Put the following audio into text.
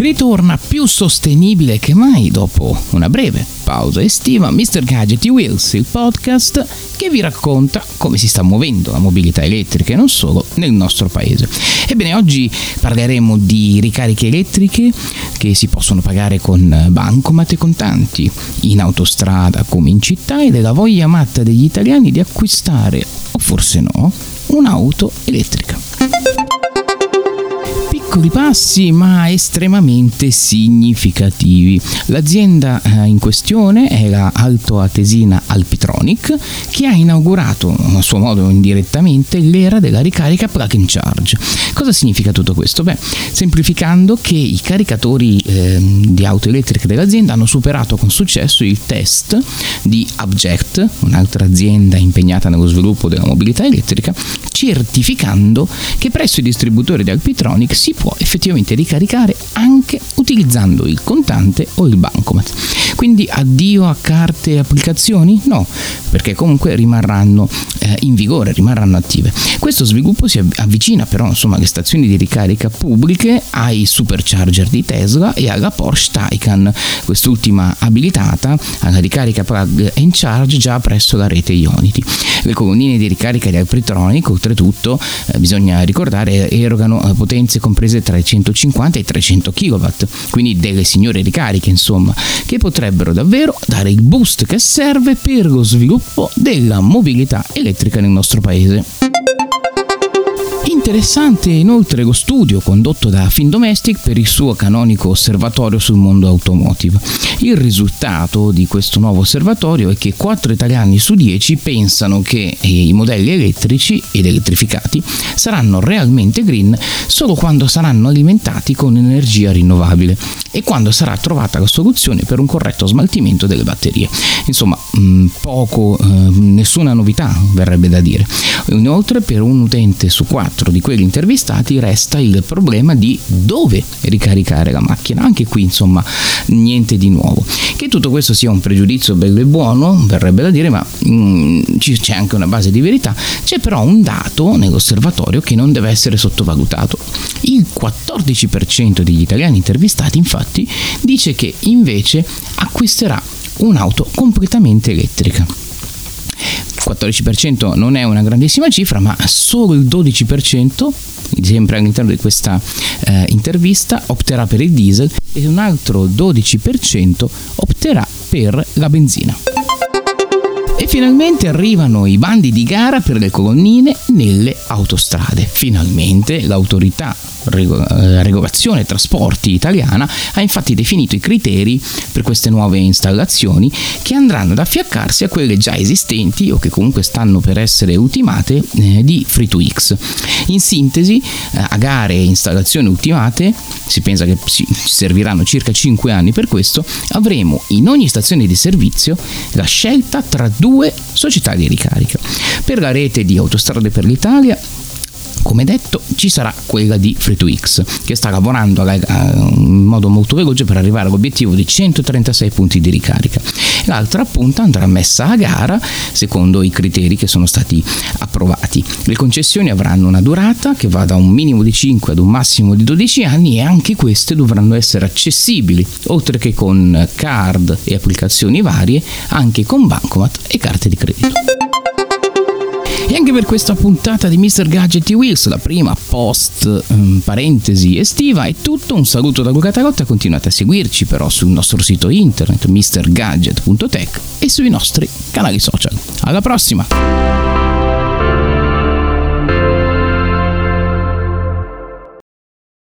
Ritorna più sostenibile che mai dopo una breve pausa estiva Mr. Gadget Wheels, il podcast che vi racconta come si sta muovendo la mobilità elettrica e non solo nel nostro paese. Ebbene, oggi parleremo di ricariche elettriche che si possono pagare con bancomat e contanti, in autostrada come in città e della voglia matta degli italiani di acquistare, o forse no, un'auto elettrica piccoli passi ma estremamente significativi. L'azienda eh, in questione è la Alto Atesina Alpitronic che ha inaugurato a suo modo indirettamente l'era della ricarica plug and charge. Cosa significa tutto questo? Beh, semplificando che i caricatori eh, di auto elettriche dell'azienda hanno superato con successo il test di Abject, un'altra azienda impegnata nello sviluppo della mobilità elettrica, certificando che presso i distributori di Alpitronic si può effettivamente ricaricare anche utilizzando il contante o il bancomat. Quindi addio a carte e applicazioni? No, perché comunque rimarranno eh, in vigore, rimarranno attive. Questo sviluppo si avvicina però insomma alle stazioni di ricarica pubbliche, ai supercharger di Tesla e alla Porsche Taycan, quest'ultima abilitata alla ricarica plug and charge già presso la rete Ionity. Le colonnine di ricarica di Alpitronic, oltretutto, eh, bisogna ricordare, erogano eh, potenze comprese tra i 150 e i 300 kW, quindi delle signore ricariche insomma, che potrebbero davvero dare il boost che serve per lo sviluppo della mobilità elettrica nel nostro paese. Interessante inoltre lo studio condotto da Findomestic per il suo canonico osservatorio sul mondo automotive. Il risultato di questo nuovo osservatorio è che 4 italiani su 10 pensano che i modelli elettrici ed elettrificati saranno realmente green solo quando saranno alimentati con energia rinnovabile e quando sarà trovata la soluzione per un corretto smaltimento delle batterie. Insomma, mm, poco, eh, nessuna novità verrebbe da dire. Inoltre per un utente su 4 di di quelli intervistati resta il problema di dove ricaricare la macchina. Anche qui, insomma, niente di nuovo. Che tutto questo sia un pregiudizio bello e buono, verrebbe da dire, ma mh, mm, c'è anche una base di verità. C'è però un dato nell'osservatorio che non deve essere sottovalutato. Il 14% degli italiani intervistati, infatti, dice che invece acquisterà un'auto completamente elettrica. 14% non è una grandissima cifra, ma solo il 12%, sempre all'interno di questa eh, intervista, opterà per il diesel e un altro 12% opterà per la benzina. E finalmente arrivano i bandi di gara per le colonnine nelle autostrade. Finalmente l'autorità eh, regolazione trasporti italiana ha infatti definito i criteri per queste nuove installazioni che andranno ad affiaccarsi a quelle già esistenti o che comunque stanno per essere ultimate eh, di Free2X. In sintesi, eh, a gare e installazioni ultimate, si pensa che ci serviranno circa 5 anni per questo, avremo in ogni stazione di servizio la scelta tra due società di ricarica. Per la rete di Autostrade per l'Italia come detto, ci sarà quella di Free2X, che sta lavorando in modo molto veloce per arrivare all'obiettivo di 136 punti di ricarica. L'altra appunto andrà messa a gara secondo i criteri che sono stati approvati. Le concessioni avranno una durata che va da un minimo di 5 ad un massimo di 12 anni e anche queste dovranno essere accessibili, oltre che con card e applicazioni varie, anche con bancomat e carte di credito. E anche per questa puntata di Mr. Gadget e Wheels, la prima post um, parentesi estiva, è tutto. Un saluto da Luca Tarotta. Continuate a seguirci però sul nostro sito internet mrgadget.tech e sui nostri canali social. Alla prossima!